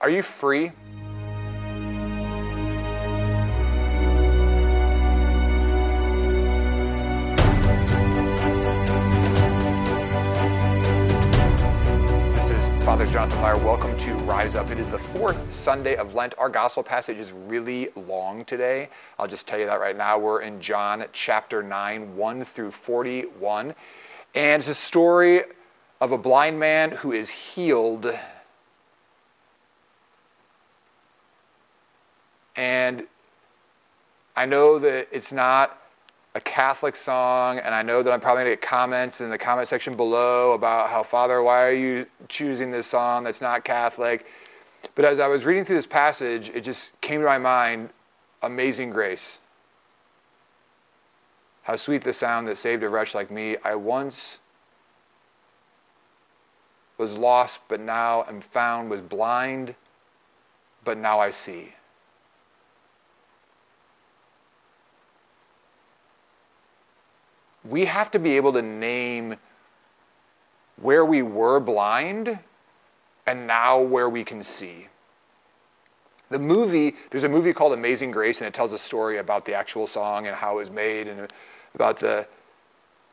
Are you free? This is Father Jonathan Meyer. Welcome to Rise Up. It is the fourth Sunday of Lent. Our gospel passage is really long today. I'll just tell you that right now. We're in John chapter 9, 1 through 41. And it's a story of a blind man who is healed. And I know that it's not a Catholic song, and I know that I'm probably going to get comments in the comment section below about how, Father, why are you choosing this song that's not Catholic? But as I was reading through this passage, it just came to my mind Amazing Grace. How sweet the sound that saved a wretch like me. I once was lost, but now am found, was blind, but now I see. We have to be able to name where we were blind and now where we can see. The movie, there's a movie called Amazing Grace, and it tells a story about the actual song and how it was made and about the,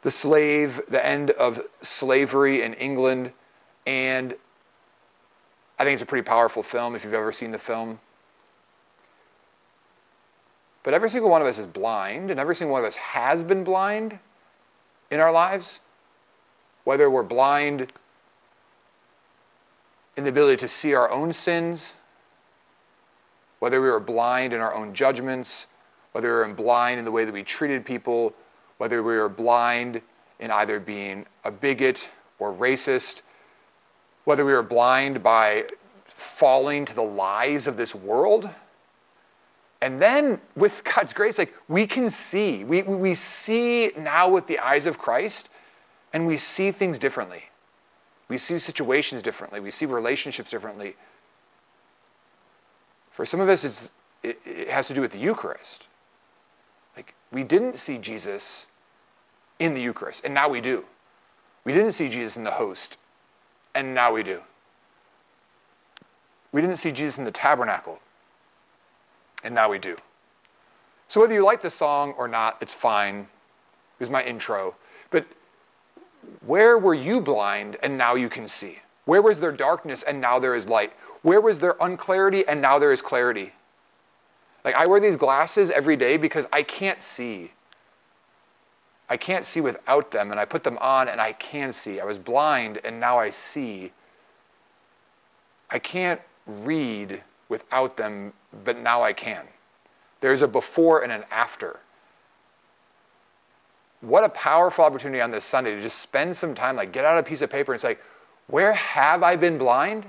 the slave, the end of slavery in England. And I think it's a pretty powerful film if you've ever seen the film. But every single one of us is blind, and every single one of us has been blind in our lives. Whether we're blind in the ability to see our own sins, whether we were blind in our own judgments, whether we were blind in the way that we treated people, whether we were blind in either being a bigot or racist, whether we were blind by falling to the lies of this world. And then with God's grace, like we can see, we, we see now with the eyes of Christ, and we see things differently. We see situations differently. We see relationships differently. For some of us, it's, it, it has to do with the Eucharist. Like, we didn't see Jesus in the Eucharist, and now we do. We didn't see Jesus in the host, and now we do. We didn't see Jesus in the tabernacle, and now we do. So whether you like the song or not, it's fine. It was my intro. But where were you blind and now you can see? Where was there darkness and now there is light? Where was there unclarity and now there is clarity? Like I wear these glasses every day because I can't see. I can't see without them, and I put them on and I can see. I was blind and now I see. I can't read without them, but now I can. There's a before and an after. What a powerful opportunity on this Sunday to just spend some time, like get out a piece of paper and say, where have I been blind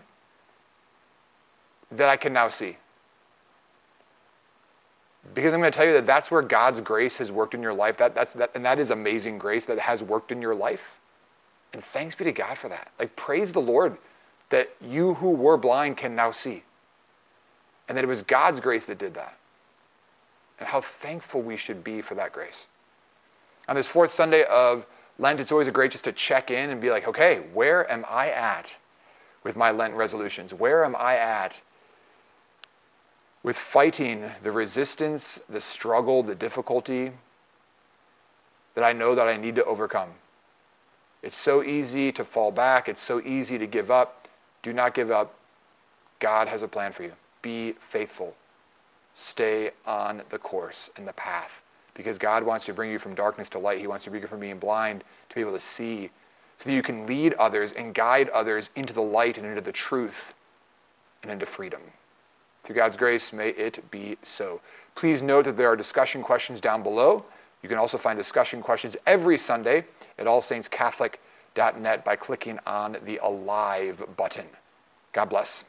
that I can now see? Because I'm going to tell you that that's where God's grace has worked in your life. That, that's, that, and that is amazing grace that has worked in your life. And thanks be to God for that. Like, praise the Lord that you who were blind can now see. And that it was God's grace that did that. And how thankful we should be for that grace. On this fourth Sunday of Lent, it's always a great just to check in and be like, okay, where am I at with my Lent resolutions? Where am I at with fighting the resistance, the struggle, the difficulty that I know that I need to overcome? It's so easy to fall back, it's so easy to give up. Do not give up. God has a plan for you. Be faithful. Stay on the course and the path because God wants to bring you from darkness to light. He wants to bring you from being blind to be able to see so that you can lead others and guide others into the light and into the truth and into freedom. Through God's grace, may it be so. Please note that there are discussion questions down below. You can also find discussion questions every Sunday at allsaintscatholic.net by clicking on the Alive button. God bless.